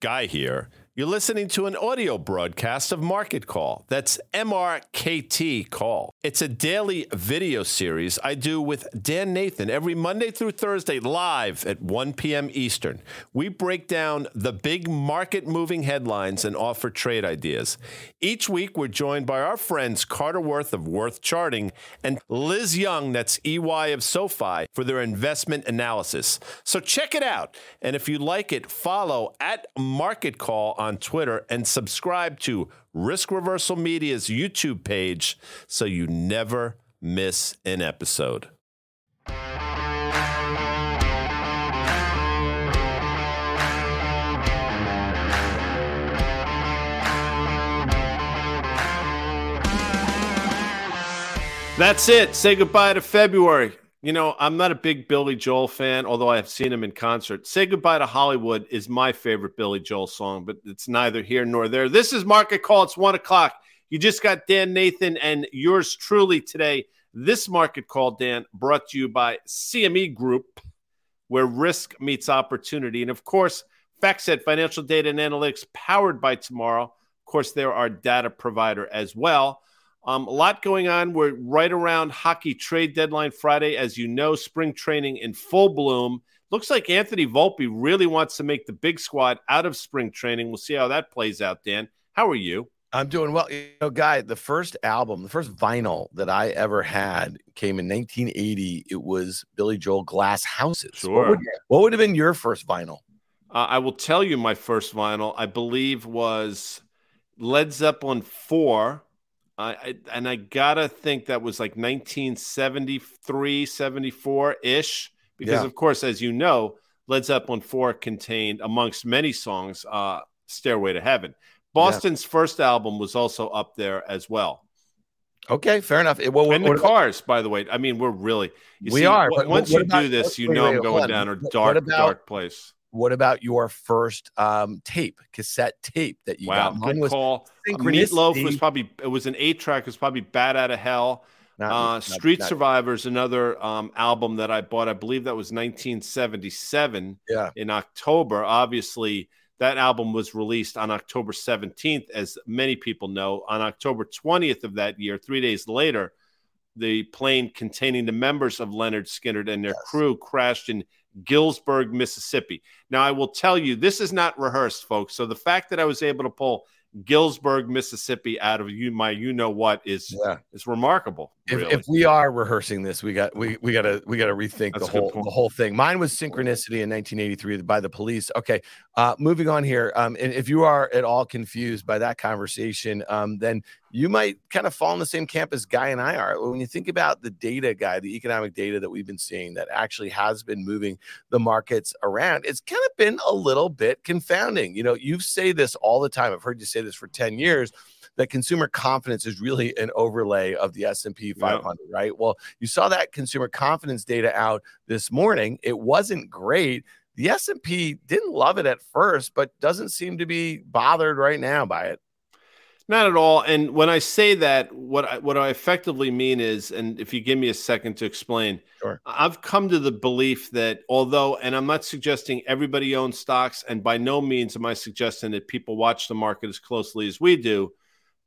Guy here. You're listening to an audio broadcast of Market Call. That's MRKT Call. It's a daily video series I do with Dan Nathan every Monday through Thursday live at 1 p.m. Eastern. We break down the big market moving headlines and offer trade ideas. Each week, we're joined by our friends Carter Worth of Worth Charting and Liz Young, that's EY of SoFi, for their investment analysis. So check it out. And if you like it, follow at Market Call on Twitter and subscribe to Risk Reversal Media's YouTube page so you never miss an episode. That's it. Say goodbye to February. You know, I'm not a big Billy Joel fan, although I have seen him in concert. Say Goodbye to Hollywood is my favorite Billy Joel song, but it's neither here nor there. This is Market Call. It's one o'clock. You just got Dan Nathan and yours truly today. This Market Call, Dan, brought to you by CME Group, where risk meets opportunity. And of course, FactSet Financial Data and Analytics, powered by Tomorrow. Of course, they're our data provider as well. Um, a lot going on. We're right around hockey trade deadline Friday. As you know, spring training in full bloom. Looks like Anthony Volpe really wants to make the big squad out of spring training. We'll see how that plays out, Dan. How are you? I'm doing well. You know, guy, the first album, the first vinyl that I ever had came in 1980. It was Billy Joel Glass Houses. Sure. What would, what would have been your first vinyl? Uh, I will tell you my first vinyl, I believe, was Led Zeppelin 4 I, and I gotta think that was like 1973, 74 ish, because yeah. of course, as you know, Led Zeppelin 4 contained, amongst many songs, uh, Stairway to Heaven. Boston's yeah. first album was also up there as well. Okay, fair enough. It, well, and the cars, by the way. I mean, we're really we see, are. once you about, do this, you know I'm going down a dark, about, dark place. What about your first um, tape, cassette tape that you wow, got? Mine was call. Meatloaf was probably it was an eight track. It was probably Bat Out of Hell. Not, uh, not, Street not, Survivors, another um, album that I bought. I believe that was 1977. Yeah. In October, obviously that album was released on October 17th, as many people know. On October 20th of that year, three days later, the plane containing the members of Lynyrd Skynyrd and their yes. crew crashed in Gillsburg, Mississippi. Now, I will tell you, this is not rehearsed, folks. So the fact that I was able to pull Gillsburg, Mississippi, out of you my you know what is yeah. is remarkable. If, really. if, we are rehearsing this, we got we we gotta we gotta rethink That's the whole the whole thing. Mine was synchronicity in 1983 by the police. Okay, uh, moving on here. Um, and if you are at all confused by that conversation, um, then you might kind of fall in the same camp as Guy and I are. When you think about the data, Guy, the economic data that we've been seeing that actually has been moving the markets around, it's kind of been a little bit confounding. You know, you say this all the time. I've heard you say this for 10 years that consumer confidence is really an overlay of the S&P 500, yeah. right? Well, you saw that consumer confidence data out this morning. It wasn't great. The S&P didn't love it at first, but doesn't seem to be bothered right now by it. Not at all. And when I say that, what I, what I effectively mean is, and if you give me a second to explain, sure. I've come to the belief that although, and I'm not suggesting everybody owns stocks, and by no means am I suggesting that people watch the market as closely as we do,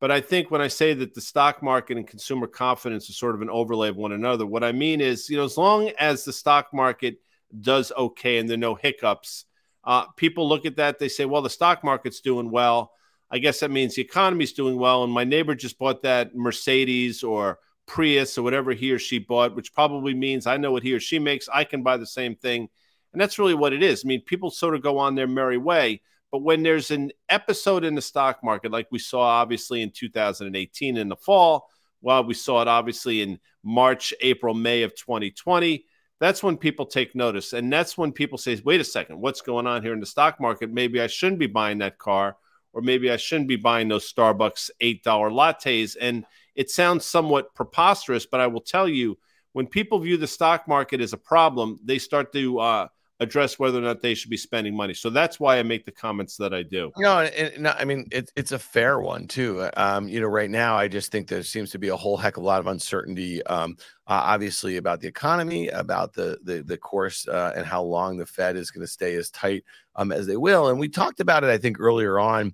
but I think when I say that the stock market and consumer confidence is sort of an overlay of one another, what I mean is, you know, as long as the stock market does okay and there are no hiccups, uh, people look at that, they say, well, the stock market's doing well. I guess that means the economy's doing well. And my neighbor just bought that Mercedes or Prius or whatever he or she bought, which probably means I know what he or she makes. I can buy the same thing. And that's really what it is. I mean, people sort of go on their merry way. But when there's an episode in the stock market, like we saw obviously in 2018 in the fall, well, we saw it obviously in March, April, May of 2020, that's when people take notice. And that's when people say, wait a second, what's going on here in the stock market? Maybe I shouldn't be buying that car, or maybe I shouldn't be buying those Starbucks $8 lattes. And it sounds somewhat preposterous, but I will tell you, when people view the stock market as a problem, they start to uh, address whether or not they should be spending money. So that's why I make the comments that I do. No, it, no I mean it's it's a fair one too. Uh, um, you know, right now I just think there seems to be a whole heck of a lot of uncertainty. Um, uh, obviously about the economy, about the the the course uh, and how long the Fed is going to stay as tight um, as they will. And we talked about it, I think, earlier on.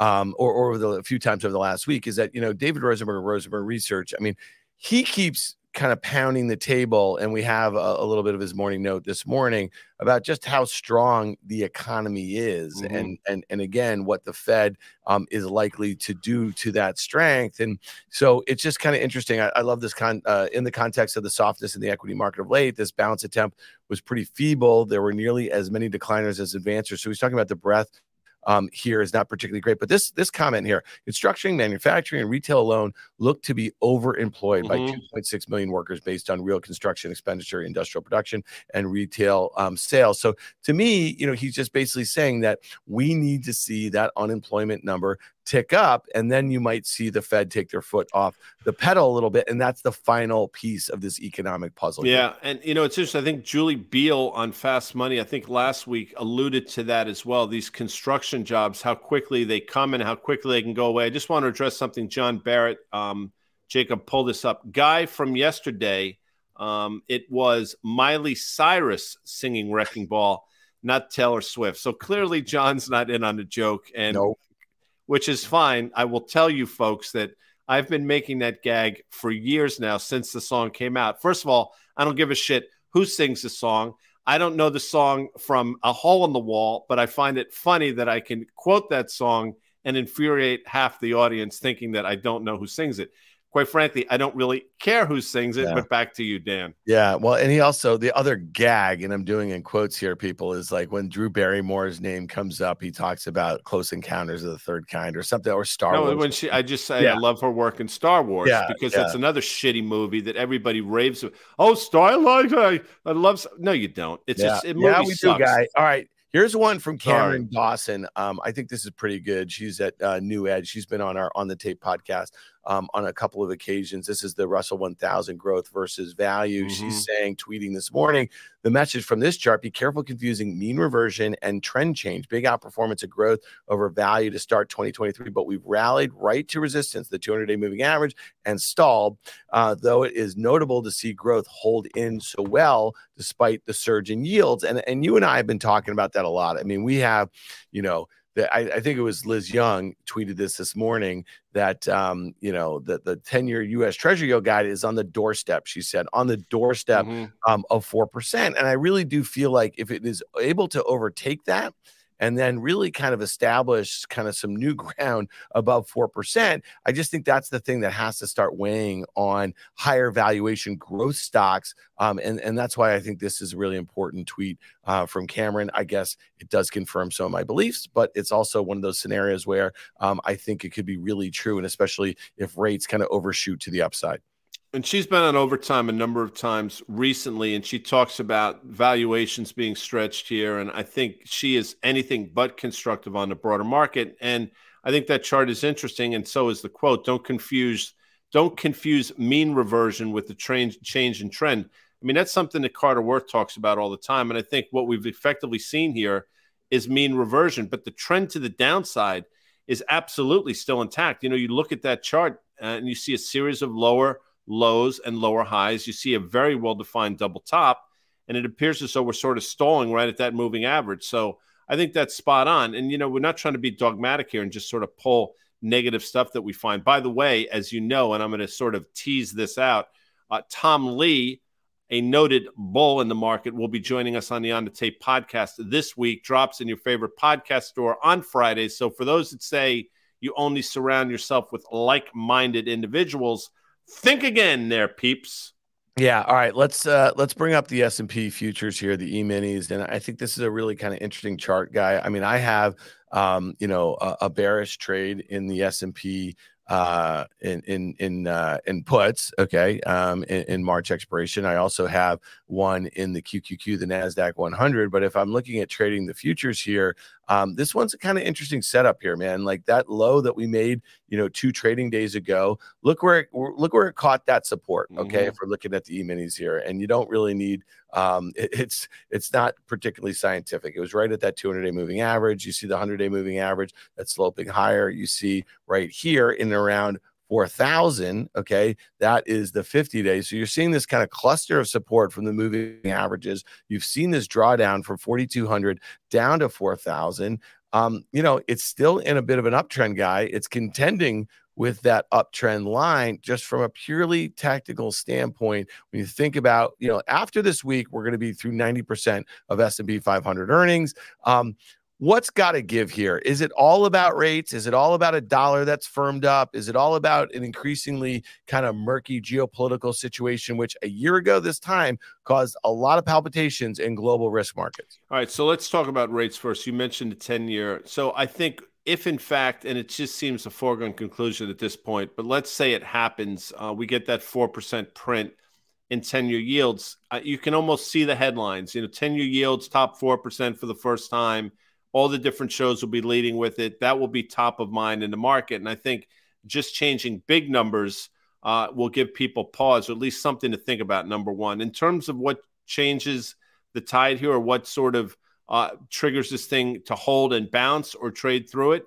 Um, or, or over the, a few times over the last week is that you know David Rosenberg Rosenberg Research. I mean, he keeps kind of pounding the table and we have a, a, little bit of his morning note this morning about just how strong the economy is mm-hmm. and and and again what the fed um, is likely to do to that strength. And so it's just kind of interesting. I, I love this con uh, in the context of the softness in the equity market of late this bounce attempt was pretty feeble. There were nearly as many decliners as advancers. So he's talking about the breadth um, here is not particularly great. But this this comment here: construction, manufacturing, and retail alone look to be overemployed mm-hmm. by 2.6 million workers based on real construction expenditure, industrial production, and retail um, sales. So to me, you know, he's just basically saying that we need to see that unemployment number tick up, and then you might see the Fed take their foot off the pedal a little bit, and that's the final piece of this economic puzzle. Yeah, here. and you know it's interesting. I think Julie Biel on Fast Money, I think last week alluded to that as well. These construction jobs, how quickly they come and how quickly they can go away. I just want to address something. John Barrett, um, Jacob, pull this up. Guy from yesterday. Um, it was Miley Cyrus singing "Wrecking Ball." not Taylor Swift. So clearly, John's not in on the joke, and nope which is fine. I will tell you, folks, that I've been making that gag for years now since the song came out. First of all, I don't give a shit who sings the song. I don't know the song from a hole in the wall, but I find it funny that I can quote that song and infuriate half the audience thinking that I don't know who sings it quite frankly, I don't really care who sings it. Yeah. But back to you, Dan. Yeah. Well, and he also, the other gag, and I'm doing in quotes here, people, is like when Drew Barrymore's name comes up, he talks about Close Encounters of the Third Kind or something, or Star no, Wars. When she, I just say yeah. I love her work in Star Wars yeah, because yeah. that's another shitty movie that everybody raves. About. Oh, Star like I, I love. No, you don't. It's yeah. just, it movie yeah, we sucks. do, guy. All right. Here's one from Cameron Dawson. Um, I think this is pretty good. She's at uh, New Edge. She's been on our on the tape podcast um, on a couple of occasions. This is the Russell 1000 growth versus value. Mm-hmm. She's saying, tweeting this morning, the message from this chart be careful confusing mean reversion and trend change. Big outperformance of growth over value to start 2023, but we've rallied right to resistance, the 200 day moving average, and stalled. Uh, though it is notable to see growth hold in so well despite the surge in yields. And, and you and I have been talking about that a lot. I mean, we have, you know, that I, I, think it was Liz Young tweeted this this morning that um, you know the the 10 year U.S. Treasury yield guide is on the doorstep. She said on the doorstep mm-hmm. um, of four percent, and I really do feel like if it is able to overtake that, and then really kind of establish kind of some new ground above 4%. I just think that's the thing that has to start weighing on higher valuation growth stocks. Um, and, and that's why I think this is a really important tweet uh, from Cameron. I guess it does confirm some of my beliefs, but it's also one of those scenarios where um, I think it could be really true. And especially if rates kind of overshoot to the upside. And she's been on overtime a number of times recently, and she talks about valuations being stretched here. And I think she is anything but constructive on the broader market. And I think that chart is interesting, and so is the quote. Don't confuse don't confuse mean reversion with the change change in trend. I mean, that's something that Carter Worth talks about all the time. And I think what we've effectively seen here is mean reversion, but the trend to the downside is absolutely still intact. You know, you look at that chart uh, and you see a series of lower lows and lower highs. You see a very well defined double top, and it appears as though we're sort of stalling right at that moving average. So I think that's spot on. And, you know, we're not trying to be dogmatic here and just sort of pull negative stuff that we find. By the way, as you know, and I'm going to sort of tease this out, uh, Tom Lee, a noted bull in the market, will be joining us on the On the Tape podcast this week. Drops in your favorite podcast store on Friday. So for those that say you only surround yourself with like minded individuals, Think again, there, peeps. Yeah. All right. Let's uh let's bring up the S and P futures here, the E minis, and I think this is a really kind of interesting chart, guy. I mean, I have um you know a, a bearish trade in the S and P uh, in in in uh, in puts. Okay, um, in, in, March expiration. I also have one in the QQQ, the Nasdaq 100. But if I'm looking at trading the futures here, um, this one's a kind of interesting setup here, man. Like that low that we made, you know, two trading days ago. Look where it, look where it caught that support. Okay, mm-hmm. if we're looking at the E minis here, and you don't really need. Um, it, it's it's not particularly scientific. It was right at that 200 day moving average. You see the 100 day moving average that's sloping higher. You see right here in around 4,000. Okay. That is the 50 days. So you're seeing this kind of cluster of support from the moving averages. You've seen this drawdown from 4,200 down to 4,000. Um, you know, it's still in a bit of an uptrend, guy. It's contending with that uptrend line just from a purely tactical standpoint when you think about you know after this week we're going to be through 90% of s&p 500 earnings um, what's got to give here? Is it all about rates? Is it all about a dollar that's firmed up? Is it all about an increasingly kind of murky geopolitical situation, which a year ago this time caused a lot of palpitations in global risk markets? All right, so let's talk about rates first. You mentioned the 10 year. So I think if in fact, and it just seems a foregone conclusion at this point, but let's say it happens, uh, we get that 4% print in 10 year yields, uh, you can almost see the headlines. You know, 10 year yields top 4% for the first time all the different shows will be leading with it. That will be top of mind in the market. And I think just changing big numbers uh, will give people pause or at least something to think about. Number one, in terms of what changes the tide here or what sort of uh, triggers this thing to hold and bounce or trade through it.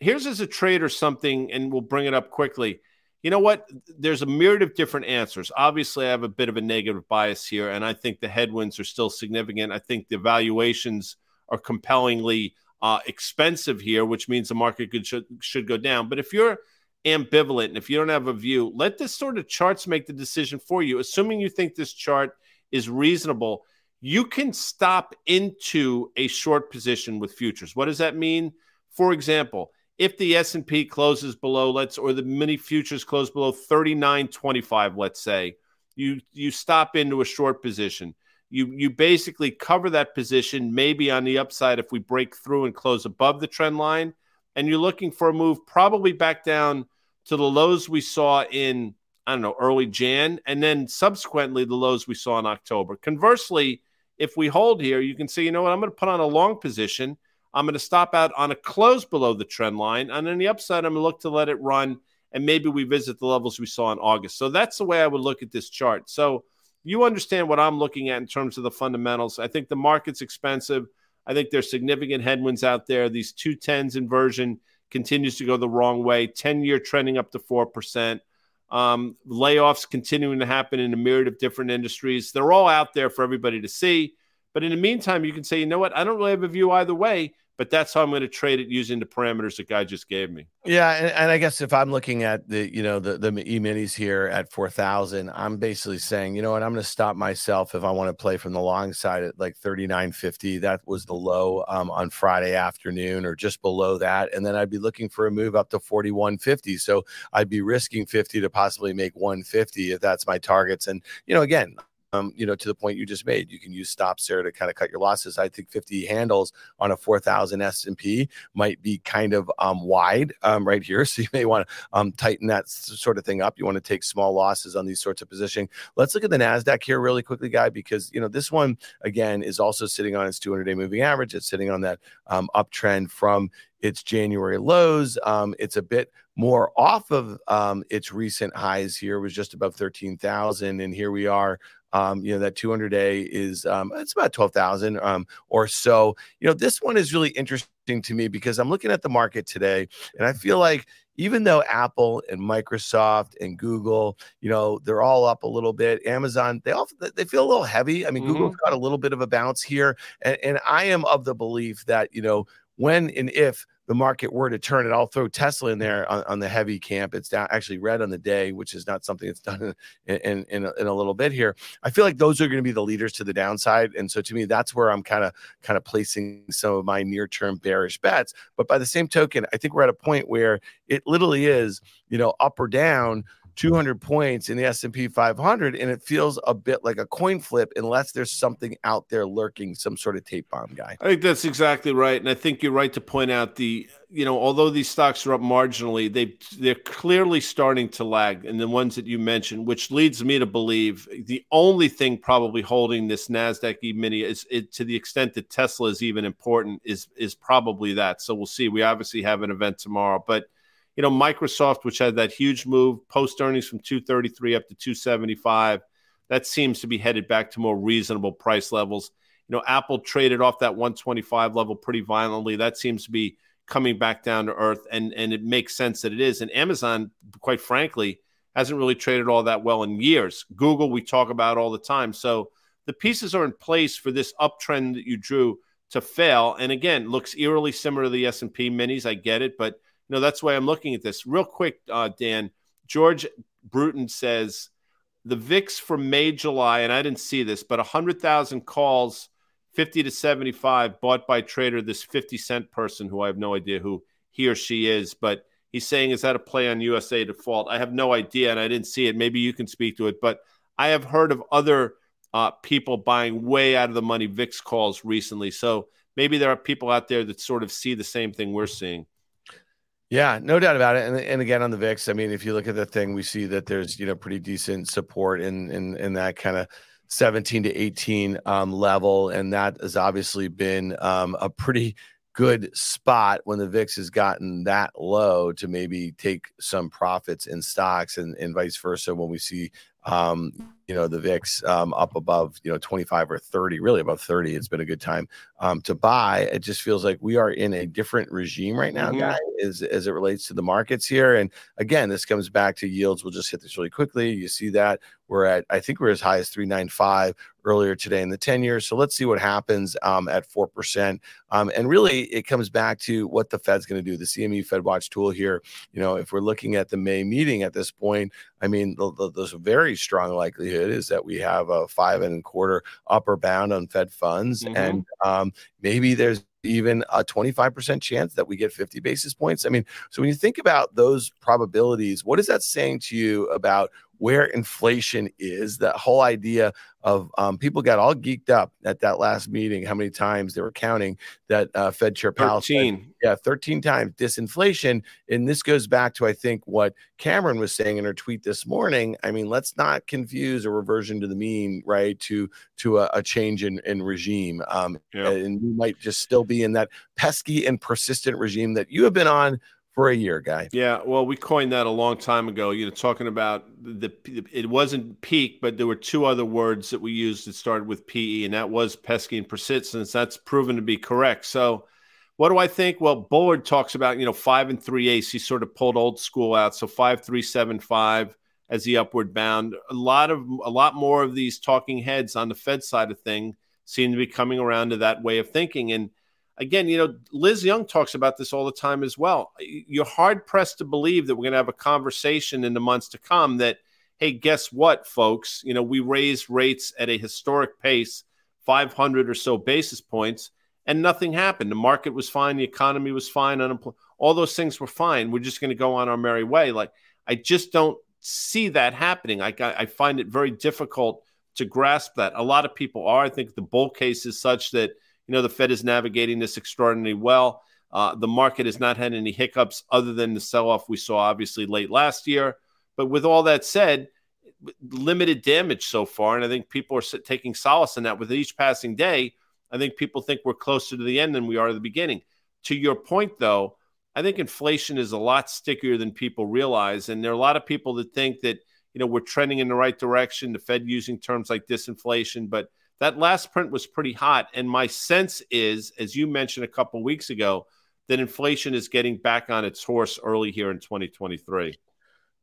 Here's as a trade or something, and we'll bring it up quickly. You know what? There's a myriad of different answers. Obviously, I have a bit of a negative bias here, and I think the headwinds are still significant. I think the valuations are compellingly uh, expensive here, which means the market could, should, should go down. But if you're ambivalent and if you don't have a view, let this sort of charts make the decision for you. Assuming you think this chart is reasonable, you can stop into a short position with futures. What does that mean? For example, if the S&P closes below let's or the mini futures close below 39.25 let's say, you you stop into a short position you you basically cover that position maybe on the upside if we break through and close above the trend line and you're looking for a move probably back down to the lows we saw in I don't know early Jan and then subsequently the lows we saw in October. Conversely, if we hold here, you can say, you know what, I'm going to put on a long position. I'm going to stop out on a close below the trend line, and on the upside, I'm going to look to let it run, and maybe we visit the levels we saw in August. So that's the way I would look at this chart. So you understand what I'm looking at in terms of the fundamentals. I think the market's expensive. I think there's significant headwinds out there. These two tens inversion continues to go the wrong way. 10 year trending up to 4%. Um, layoffs continuing to happen in a myriad of different industries. They're all out there for everybody to see. But in the meantime, you can say, you know what? I don't really have a view either way but that's how I'm going to trade it using the parameters that guy just gave me. Yeah, and, and I guess if I'm looking at the you know the the e minis here at four thousand, I'm basically saying you know what I'm going to stop myself if I want to play from the long side at like thirty nine fifty. That was the low um, on Friday afternoon, or just below that, and then I'd be looking for a move up to forty one fifty. So I'd be risking fifty to possibly make one fifty if that's my targets. And you know again, um, you know, to the point you just made. You can use stops there to kind of cut your losses. I think 50 handles on a 4,000 S&P might be kind of um, wide um, right here. So you may want to um, tighten that sort of thing up. You want to take small losses on these sorts of positioning. Let's look at the NASDAQ here really quickly, guy, because, you know, this one, again, is also sitting on its 200-day moving average. It's sitting on that um, uptrend from its January lows. Um, it's a bit more off of um, its recent highs here was just above 13,000 and here we are um, you know that 200 day is um, it's about 12,000 um, or so. You know, this one is really interesting to me because I'm looking at the market today and I feel like even though Apple and Microsoft and Google, you know, they're all up a little bit. Amazon, they all they feel a little heavy. I mean, mm-hmm. Google's got a little bit of a bounce here, and, and I am of the belief that you know when and if the market were to turn it, I'll throw Tesla in there on, on the heavy camp. It's down, actually red on the day, which is not something that's done in in, in, a, in a little bit here. I feel like those are going to be the leaders to the downside, and so to me, that's where I'm kind of kind of placing some of my near term bearish bets. But by the same token, I think we're at a point where it literally is, you know, up or down 200 points in the S&P 500 and it feels a bit like a coin flip unless there's something out there lurking some sort of tape bomb guy. I think that's exactly right and I think you're right to point out the you know although these stocks are up marginally they they're clearly starting to lag and the ones that you mentioned which leads me to believe the only thing probably holding this Nasdaq E-mini is it, to the extent that Tesla is even important is is probably that. So we'll see. We obviously have an event tomorrow but you know, Microsoft, which had that huge move post earnings from 233 up to 275, that seems to be headed back to more reasonable price levels. You know, Apple traded off that 125 level pretty violently. That seems to be coming back down to earth, and and it makes sense that it is. And Amazon, quite frankly, hasn't really traded all that well in years. Google, we talk about all the time. So the pieces are in place for this uptrend that you drew to fail. And again, looks eerily similar to the S and P minis. I get it, but know, that's why I'm looking at this. Real quick, uh, Dan, George Bruton says the VIX for May, July, and I didn't see this, but 100,000 calls, 50 to 75, bought by trader, this 50 cent person who I have no idea who he or she is, but he's saying, is that a play on USA default? I have no idea, and I didn't see it. Maybe you can speak to it, but I have heard of other uh, people buying way out of the money VIX calls recently. So maybe there are people out there that sort of see the same thing we're seeing. Yeah, no doubt about it. And, and again on the VIX, I mean, if you look at the thing, we see that there's you know pretty decent support in in in that kind of 17 to 18 um, level, and that has obviously been um, a pretty good spot when the VIX has gotten that low to maybe take some profits in stocks and, and vice versa when we see um, you know, the VIX um, up above, you know, 25 or 30, really above 30. It's been a good time um, to buy. It just feels like we are in a different regime right now, mm-hmm. guy, as, as it relates to the markets here. And again, this comes back to yields. We'll just hit this really quickly. You see that we're at, I think we're as high as 395 earlier today in the 10 years. So let's see what happens um, at 4%. Um, and really, it comes back to what the Fed's going to do. The CME Fed Watch tool here, you know, if we're looking at the May meeting at this point, I mean, there's a very strong likelihood is that we have a five and a quarter upper bound on Fed funds. Mm-hmm. And um, maybe there's even a 25% chance that we get 50 basis points. I mean, so when you think about those probabilities, what is that saying to you about where inflation is. That whole idea of um, people got all geeked up at that last meeting. How many times they were counting that uh, Fed Chair Powell 13. Said, yeah, 13 times disinflation. And this goes back to, I think, what Cameron was saying in her tweet this morning. I mean, let's not confuse a reversion to the mean, right, to to a, a change in, in regime. Um, yeah. And we might just still be in that pesky and persistent regime that you have been on for a year, guy. Yeah, well, we coined that a long time ago. You know, talking about the it wasn't peak, but there were two other words that we used that started with PE, and that was pesky and persistence. That's proven to be correct. So, what do I think? Well, Bullard talks about you know five and three ace. He sort of pulled old school out. So five three seven five as the upward bound. A lot of a lot more of these talking heads on the Fed side of thing seem to be coming around to that way of thinking and again, you know, Liz Young talks about this all the time as well. You're hard pressed to believe that we're going to have a conversation in the months to come that, hey, guess what, folks? You know, we raised rates at a historic pace, 500 or so basis points, and nothing happened. The market was fine, the economy was fine, unemployment, all those things were fine. We're just going to go on our merry way. Like, I just don't see that happening. I, I find it very difficult to grasp that. A lot of people are. I think the bull case is such that you know, the Fed is navigating this extraordinarily well. Uh, the market has not had any hiccups other than the sell off we saw obviously late last year. But with all that said, limited damage so far. And I think people are taking solace in that with each passing day. I think people think we're closer to the end than we are to the beginning. To your point, though, I think inflation is a lot stickier than people realize. And there are a lot of people that think that, you know, we're trending in the right direction, the Fed using terms like disinflation. But that last print was pretty hot. And my sense is, as you mentioned a couple weeks ago, that inflation is getting back on its horse early here in 2023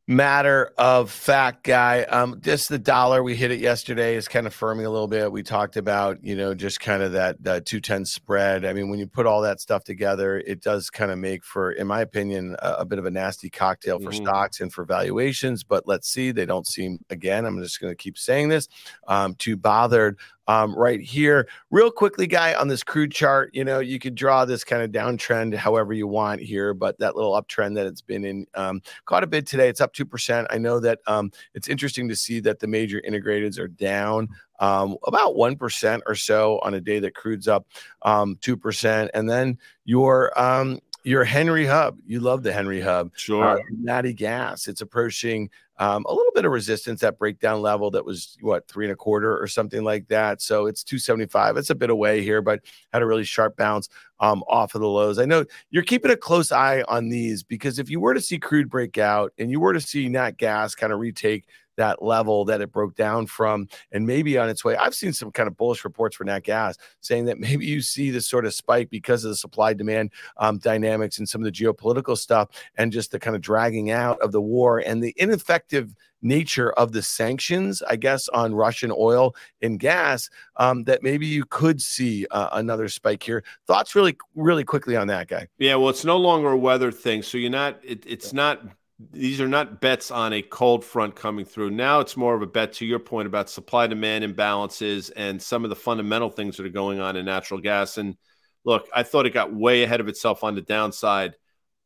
matter of fact guy um just the dollar we hit it yesterday is kind of firming a little bit. We talked about you know just kind of that that 210 spread. I mean when you put all that stuff together it does kind of make for in my opinion a, a bit of a nasty cocktail for mm-hmm. stocks and for valuations. But let's see. They don't seem again i'm just going to keep saying this um too bothered um, right here. Real quickly, guy, on this crude chart, you know, you could draw this kind of downtrend however you want here, but that little uptrend that it's been in um, caught a bid today. It's up 2%. I know that um, it's interesting to see that the major integrateds are down um, about 1% or so on a day that crude's up um, 2%. And then your um, your Henry Hub. You love the Henry Hub. Sure. Uh, natty gas. It's approaching um, a little bit of resistance, that breakdown level that was what three and a quarter or something like that. So it's 275. It's a bit away here, but had a really sharp bounce um, off of the lows. I know you're keeping a close eye on these because if you were to see crude break out and you were to see nat gas kind of retake that level that it broke down from and maybe on its way. I've seen some kind of bullish reports for nat gas saying that maybe you see this sort of spike because of the supply demand um, dynamics and some of the geopolitical stuff and just the kind of dragging out of the war and the ineffective nature of the sanctions, I guess, on Russian oil and gas, um, that maybe you could see uh, another spike here. Thoughts really, really quickly on that guy? Yeah, well, it's no longer a weather thing, so you're not. It, it's not these are not bets on a cold front coming through. Now it's more of a bet to your point about supply demand imbalances and some of the fundamental things that are going on in natural gas. And look, I thought it got way ahead of itself on the downside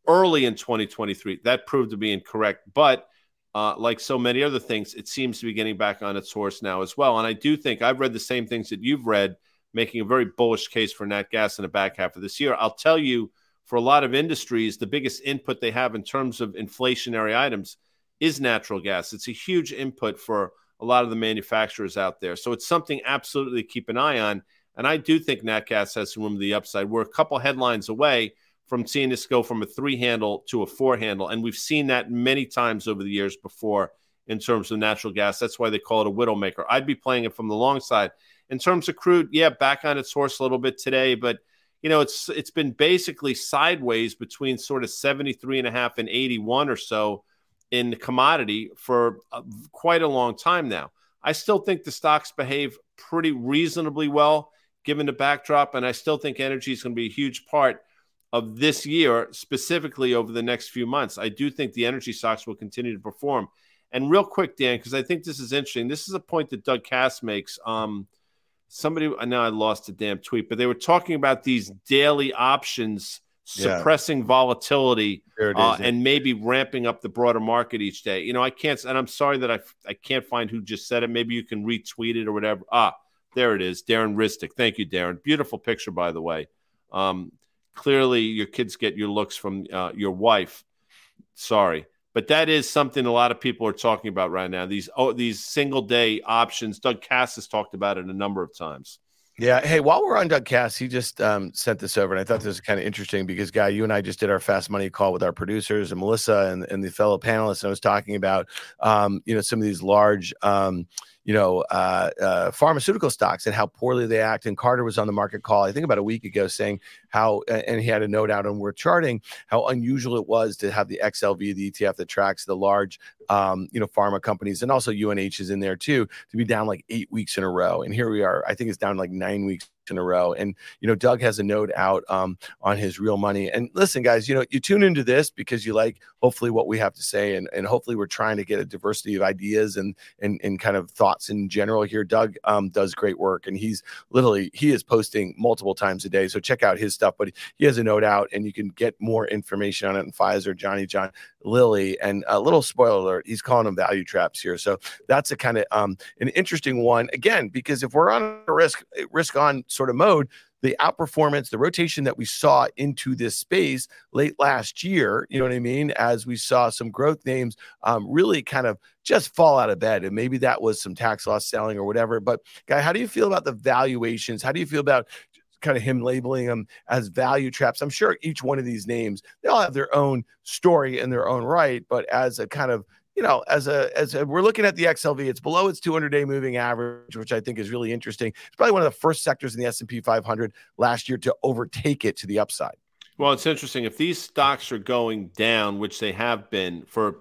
early in 2023. That proved to be incorrect. But uh, like so many other things, it seems to be getting back on its horse now as well. And I do think I've read the same things that you've read, making a very bullish case for nat gas in the back half of this year. I'll tell you for a lot of industries, the biggest input they have in terms of inflationary items is natural gas. It's a huge input for a lot of the manufacturers out there. So it's something absolutely to keep an eye on. And I do think nat gas has some room to the upside. We're a couple headlines away from seeing this go from a three handle to a four handle. And we've seen that many times over the years before in terms of natural gas. That's why they call it a widowmaker. I'd be playing it from the long side. In terms of crude, yeah, back on its horse a little bit today, but you know, it's it's been basically sideways between sort of 73 and a half and 81 or so in commodity for quite a long time now. I still think the stocks behave pretty reasonably well given the backdrop, and I still think energy is going to be a huge part of this year, specifically over the next few months. I do think the energy stocks will continue to perform. And real quick, Dan, because I think this is interesting. This is a point that Doug Kass makes. Um, somebody I know I lost the damn tweet, but they were talking about these daily options suppressing yeah. volatility uh, and maybe ramping up the broader market each day. You know, I can't, and I'm sorry that I I can't find who just said it. Maybe you can retweet it or whatever. Ah, there it is, Darren Ristic. Thank you, Darren. Beautiful picture, by the way. Um, clearly, your kids get your looks from uh, your wife. Sorry. But that is something a lot of people are talking about right now. These oh, these single day options. Doug Kass has talked about it a number of times. Yeah. Hey, while we're on Doug Kass, he just um, sent this over, and I thought this was kind of interesting because, Guy, you and I just did our fast money call with our producers and Melissa and, and the fellow panelists, and I was talking about, um, you know, some of these large. Um, you know, uh, uh, pharmaceutical stocks and how poorly they act. And Carter was on the market call, I think about a week ago, saying how, and he had a note out on Worth Charting, how unusual it was to have the XLV, the ETF that tracks the large, um, you know, pharma companies, and also UNH is in there too, to be down like eight weeks in a row. And here we are, I think it's down like nine weeks in a row. And you know, Doug has a note out um, on his real money. And listen, guys, you know, you tune into this because you like hopefully what we have to say, and and hopefully we're trying to get a diversity of ideas and and and kind of thoughts in general here. Doug um, does great work, and he's literally he is posting multiple times a day. So check out his stuff. But he has a note out, and you can get more information on it in Pfizer, Johnny John, Lilly, and a little spoiler he's calling them value traps here. So that's a kind of um, an interesting one again because if we're on a risk risk on sort of mode, the outperformance, the rotation that we saw into this space late last year, you know what I mean? As we saw some growth names um, really kind of just fall out of bed. And maybe that was some tax loss selling or whatever. But, Guy, how do you feel about the valuations? How do you feel about kind of him labeling them as value traps? I'm sure each one of these names, they all have their own story in their own right. But as a kind of you know, as a as a, we're looking at the XLV, it's below its 200 day moving average, which I think is really interesting. It's probably one of the first sectors in the S&P 500 last year to overtake it to the upside. Well, it's interesting if these stocks are going down, which they have been for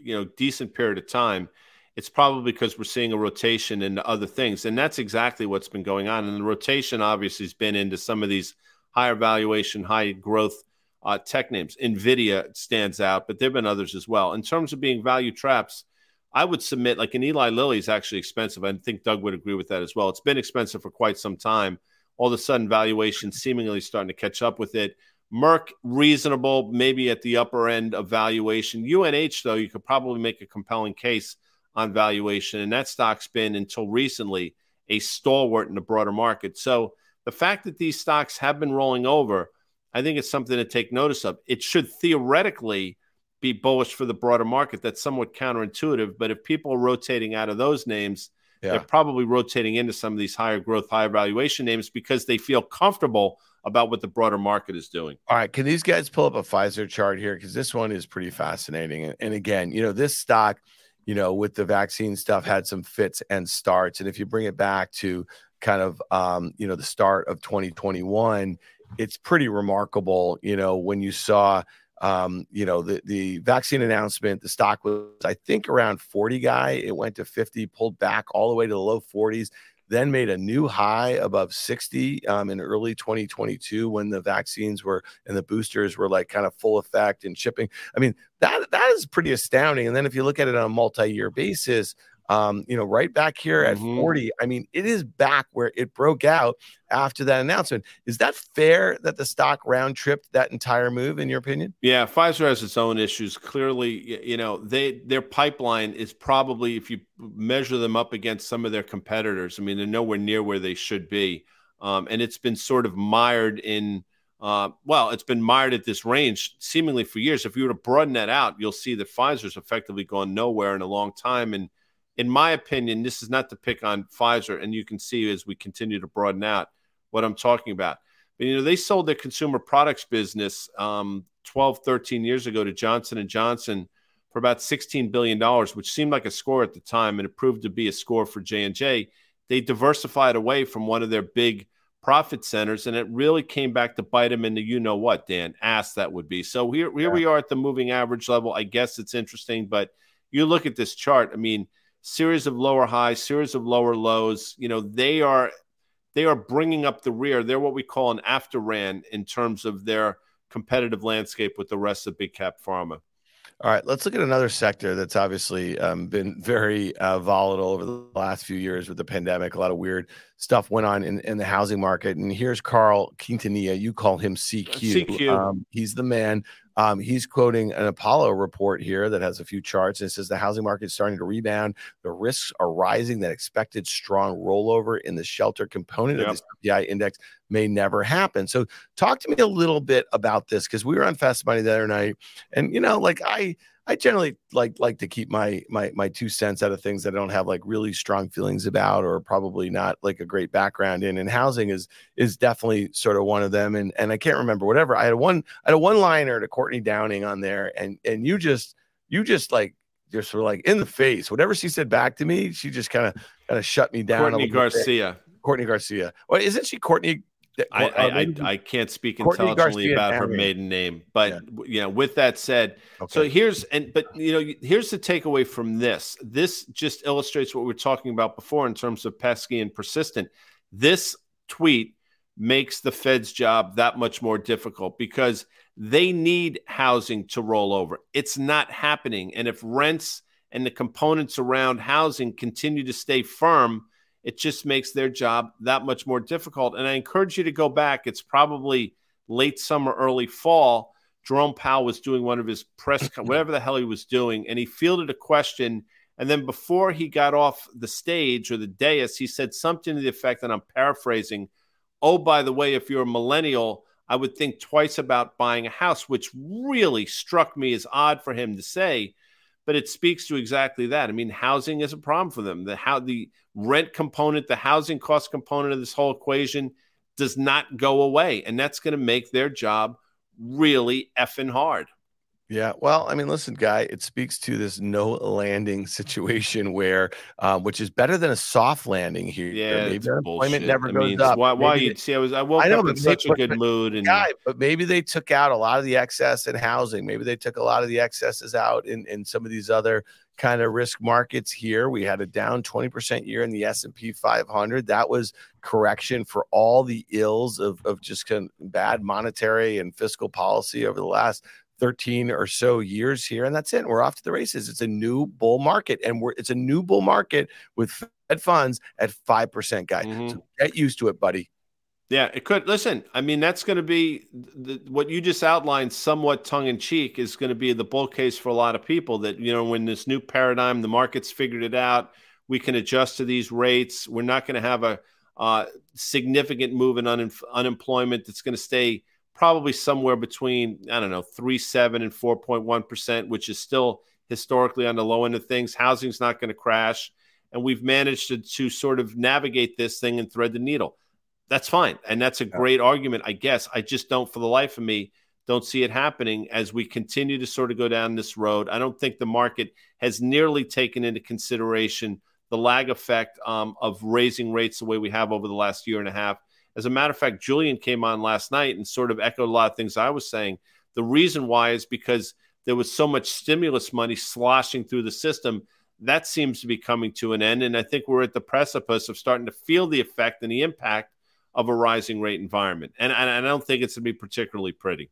you know decent period of time. It's probably because we're seeing a rotation into other things, and that's exactly what's been going on. And the rotation obviously has been into some of these higher valuation, high growth uh, tech names. NVIDIA stands out, but there have been others as well. In terms of being value traps, I would submit like an Eli Lilly is actually expensive. I think Doug would agree with that as well. It's been expensive for quite some time. All of a sudden, valuation seemingly starting to catch up with it. Merck, reasonable, maybe at the upper end of valuation. UNH, though, you could probably make a compelling case on valuation. And that stock's been, until recently, a stalwart in the broader market. So the fact that these stocks have been rolling over, I think it's something to take notice of. It should theoretically be bullish for the broader market. That's somewhat counterintuitive. But if people are rotating out of those names, yeah. they're probably rotating into some of these higher growth, higher valuation names because they feel comfortable about what the broader market is doing. All right. Can these guys pull up a Pfizer chart here? Because this one is pretty fascinating. And again, you know, this stock, you know, with the vaccine stuff had some fits and starts. And if you bring it back to kind of, um, you know, the start of 2021, it's pretty remarkable, you know, when you saw, um, you know, the, the vaccine announcement, the stock was, I think, around 40 guy. It went to 50, pulled back all the way to the low 40s then made a new high above 60 um, in early 2022 when the vaccines were and the boosters were like kind of full effect and shipping. I mean, that that is pretty astounding. And then if you look at it on a multi-year basis, um, you know, right back here at mm-hmm. 40. I mean, it is back where it broke out after that announcement. Is that fair that the stock round tripped that entire move, in your opinion? Yeah, Pfizer has its own issues. Clearly, you know, they their pipeline is probably, if you measure them up against some of their competitors, I mean, they're nowhere near where they should be. Um, and it's been sort of mired in uh, well, it's been mired at this range seemingly for years. If you were to broaden that out, you'll see that Pfizer's effectively gone nowhere in a long time. And in my opinion, this is not to pick on Pfizer, and you can see as we continue to broaden out what I'm talking about. But you know, they sold their consumer products business um, 12, 13 years ago to Johnson and Johnson for about 16 billion dollars, which seemed like a score at the time, and it proved to be a score for J and J. They diversified away from one of their big profit centers, and it really came back to bite them in the you know what, Dan, ass that would be. So here, here yeah. we are at the moving average level. I guess it's interesting, but you look at this chart. I mean series of lower highs, series of lower lows. You know, they are they are bringing up the rear. They're what we call an after ran in terms of their competitive landscape with the rest of big cap pharma. All right, let's look at another sector that's obviously um, been very uh, volatile over the last few years with the pandemic. A lot of weird stuff went on in, in the housing market. And here's Carl Quintanilla. You call him CQ. CQ. Um, he's the man. Um, he's quoting an Apollo report here that has a few charts. And it says the housing market is starting to rebound. The risks are rising. That expected strong rollover in the shelter component yep. of the CPI index may never happen. So, talk to me a little bit about this because we were on Fast Money the other night, and you know, like I I generally like like to keep my my my two cents out of things that I don't have like really strong feelings about or probably not like a great background in. And housing is is definitely sort of one of them. And and I can't remember whatever. I had one I had a one liner to Courtney Downing on there, and and you just you just like just sort of like in the face. Whatever she said back to me, she just kind of kind of shut me down. Courtney Garcia. Bit. Courtney Garcia. Well, isn't she Courtney I, uh, I, I, I, can't speak Courtney intelligently Garcia about her maiden name, but yeah. you know, with that said, okay. so here's and but you know, here's the takeaway from this. This just illustrates what we are talking about before in terms of pesky and persistent. This tweet makes the Fed's job that much more difficult because they need housing to roll over. It's not happening, and if rents and the components around housing continue to stay firm it just makes their job that much more difficult. And I encourage you to go back. It's probably late summer, early fall. Jerome Powell was doing one of his press, whatever the hell he was doing, and he fielded a question. And then before he got off the stage or the dais, he said something to the effect, and I'm paraphrasing, oh, by the way, if you're a millennial, I would think twice about buying a house, which really struck me as odd for him to say but it speaks to exactly that. I mean, housing is a problem for them. The how the rent component, the housing cost component of this whole equation does not go away, and that's going to make their job really effing hard. Yeah, well, I mean, listen, guy, it speaks to this no landing situation where, um, which is better than a soft landing here. Yeah, maybe unemployment never I goes mean, up. Why? Why you see? I was I woke I know, up in such a good mood, and guy, but maybe they took out a lot of the excess in housing. Maybe they took a lot of the excesses out in in some of these other kind of risk markets here. We had a down 20% year in the S&P 500. That was correction for all the ills of, of just kind of bad monetary and fiscal policy over the last 13 or so years here, and that's it. We're off to the races. It's a new bull market, and we're it's a new bull market with Fed funds at five percent, guys. Mm-hmm. So get used to it, buddy. Yeah, it could. Listen, I mean, that's going to be the, what you just outlined, somewhat tongue in cheek, is going to be the bull case for a lot of people. That you know, when this new paradigm, the market's figured it out, we can adjust to these rates. We're not going to have a uh, significant move in un- unemployment that's going to stay probably somewhere between I don't know three seven and four point one percent, which is still historically on the low end of things. Housing's not going to crash, and we've managed to, to sort of navigate this thing and thread the needle that's fine. And that's a great argument, I guess. I just don't, for the life of me, don't see it happening as we continue to sort of go down this road. I don't think the market has nearly taken into consideration the lag effect um, of raising rates the way we have over the last year and a half. As a matter of fact, Julian came on last night and sort of echoed a lot of things I was saying. The reason why is because there was so much stimulus money sloshing through the system. That seems to be coming to an end. And I think we're at the precipice of starting to feel the effect and the impact of a rising rate environment. And, and I don't think it's going to be particularly pretty.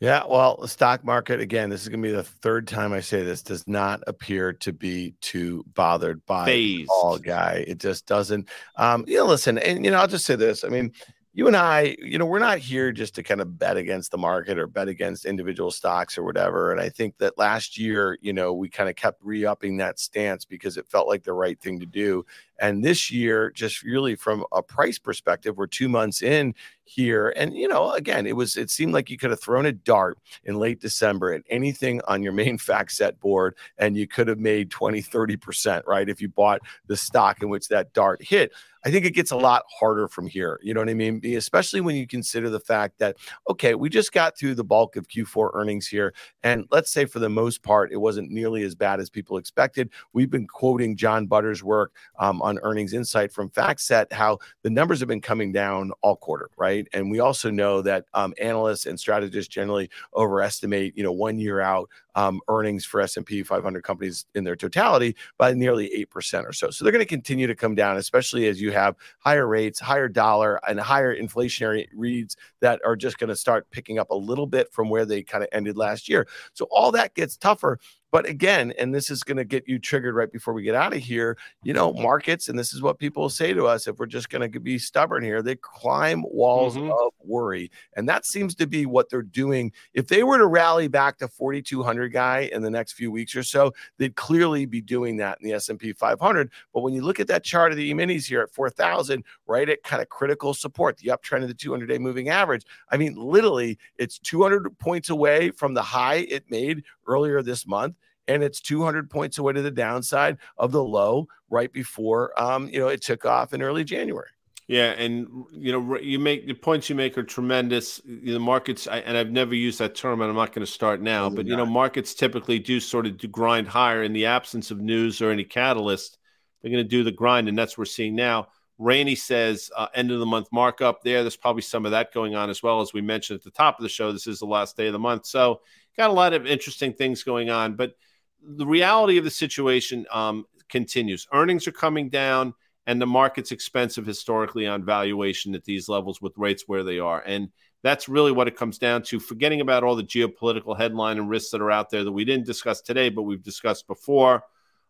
Yeah, well, the stock market again. This is going to be the third time I say this. Does not appear to be too bothered by all guy. It just doesn't. Um, you know, listen, and you know, I'll just say this. I mean, you and I, you know, we're not here just to kind of bet against the market or bet against individual stocks or whatever. And I think that last year, you know, we kind of kept re upping that stance because it felt like the right thing to do. And this year, just really from a price perspective, we're two months in here. And, you know, again, it was, it seemed like you could have thrown a dart in late December at anything on your main FactSet board and you could have made 20, 30%, right? If you bought the stock in which that dart hit. I think it gets a lot harder from here. You know what I mean? Especially when you consider the fact that, okay, we just got through the bulk of Q4 earnings here. And let's say for the most part, it wasn't nearly as bad as people expected. We've been quoting John Butters' work um, on Earnings Insight from FactSet, how the numbers have been coming down all quarter, right? And we also know that um, analysts and strategists generally overestimate, you know, one year out um, earnings for S&P 500 companies in their totality by nearly 8% or so. So they're going to continue to come down, especially as you have higher rates, higher dollar, and higher inflationary reads that are just going to start picking up a little bit from where they kind of ended last year. So all that gets tougher. But again, and this is going to get you triggered right before we get out of here, you know, markets, and this is what people say to us if we're just going to be stubborn here, they climb walls mm-hmm. of worry. And that seems to be what they're doing. If they were to rally back to 4,200 guy in the next few weeks or so, they'd clearly be doing that in the S&P 500. But when you look at that chart of the E-minis here at 4,000, right at kind of critical support, the uptrend of the 200-day moving average, I mean, literally, it's 200 points away from the high it made earlier this month and it's 200 points away to the downside of the low right before um, you know it took off in early January. Yeah, and you know you make the points you make are tremendous. The markets, and I've never used that term, and I'm not going to start now. But you know, markets typically do sort of do grind higher in the absence of news or any catalyst. They're going to do the grind, and that's what we're seeing now. Rainey says uh, end of the month markup there. There's probably some of that going on as well as we mentioned at the top of the show. This is the last day of the month, so got a lot of interesting things going on. But the reality of the situation um, continues. Earnings are coming down, and the market's expensive historically on valuation at these levels with rates where they are. And that's really what it comes down to. Forgetting about all the geopolitical headline and risks that are out there that we didn't discuss today, but we've discussed before.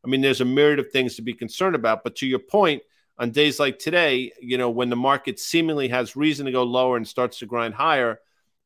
I mean, there's a myriad of things to be concerned about. But to your point, on days like today, you know, when the market seemingly has reason to go lower and starts to grind higher,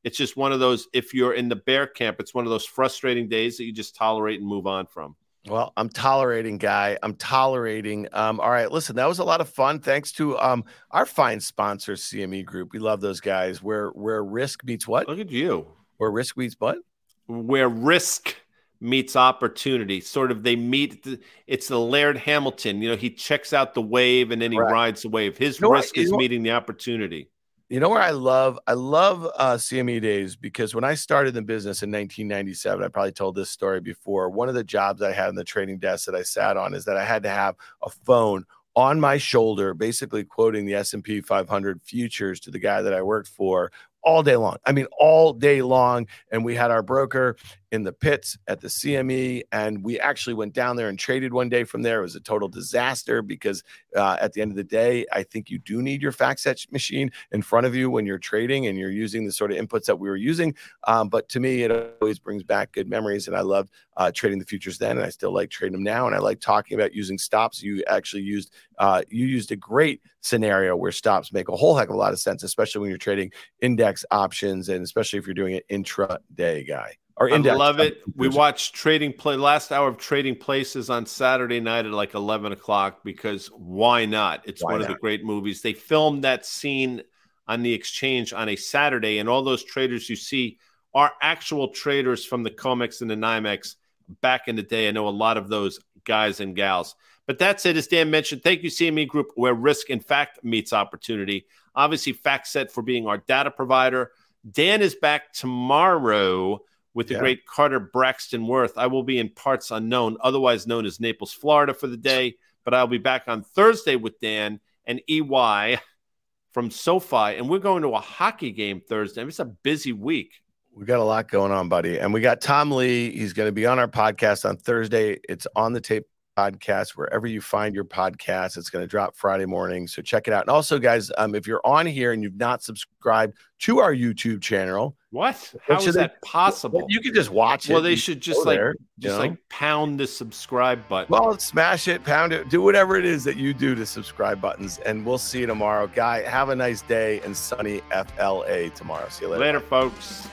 it's just one of those, if you're in the bear camp, it's one of those frustrating days that you just tolerate and move on from. Well, I'm tolerating, guy. I'm tolerating. Um, all right, listen, that was a lot of fun. Thanks to um, our fine sponsor, CME Group. We love those guys. Where where risk meets what? Look at you. Where risk meets what? Where risk meets opportunity. Sort of they meet. The, it's the Laird Hamilton. You know, he checks out the wave and then he right. rides the wave. His you know risk is meeting the opportunity. You know where I love I love uh, CME days because when I started the business in 1997, I probably told this story before. One of the jobs I had in the trading desk that I sat on is that I had to have a phone on my shoulder, basically quoting the S&P 500 futures to the guy that I worked for all day long. I mean, all day long. And we had our broker in the pits at the CME, and we actually went down there and traded one day from there. It was a total disaster because uh, at the end of the day, I think you do need your FactSet machine in front of you when you're trading and you're using the sort of inputs that we were using. Um, but to me, it always brings back good memories, and I loved uh, trading the futures then, and I still like trading them now. And I like talking about using stops. You actually used uh, you used a great scenario where stops make a whole heck of a lot of sense, especially when you're trading index options, and especially if you're doing it intraday guy. Or index. I love it. We watched trading play last hour of trading places on Saturday night at like eleven o'clock because why not? It's why one not? of the great movies. They filmed that scene on the exchange on a Saturday, and all those traders you see are actual traders from the Comex and the NYMEX back in the day. I know a lot of those guys and gals. But that's it. As Dan mentioned, thank you, CME Group, where risk in fact meets opportunity. Obviously, FactSet for being our data provider. Dan is back tomorrow with the yeah. great Carter Braxton Worth. I will be in parts unknown, otherwise known as Naples, Florida, for the day. But I'll be back on Thursday with Dan and EY from SoFi, and we're going to a hockey game Thursday. It's a busy week. We got a lot going on, buddy. And we got Tom Lee. He's going to be on our podcast on Thursday. It's on the tape podcast wherever you find your podcast. It's going to drop Friday morning, so check it out. And also, guys, um, if you're on here and you've not subscribed to our YouTube channel, what? How is that they, possible? You can just watch it. Well, they should just like there, just know? like pound the subscribe button. Well, smash it, pound it, do whatever it is that you do to subscribe buttons, and we'll see you tomorrow, guy. Have a nice day and sunny FLA tomorrow. See you later. Later, folks.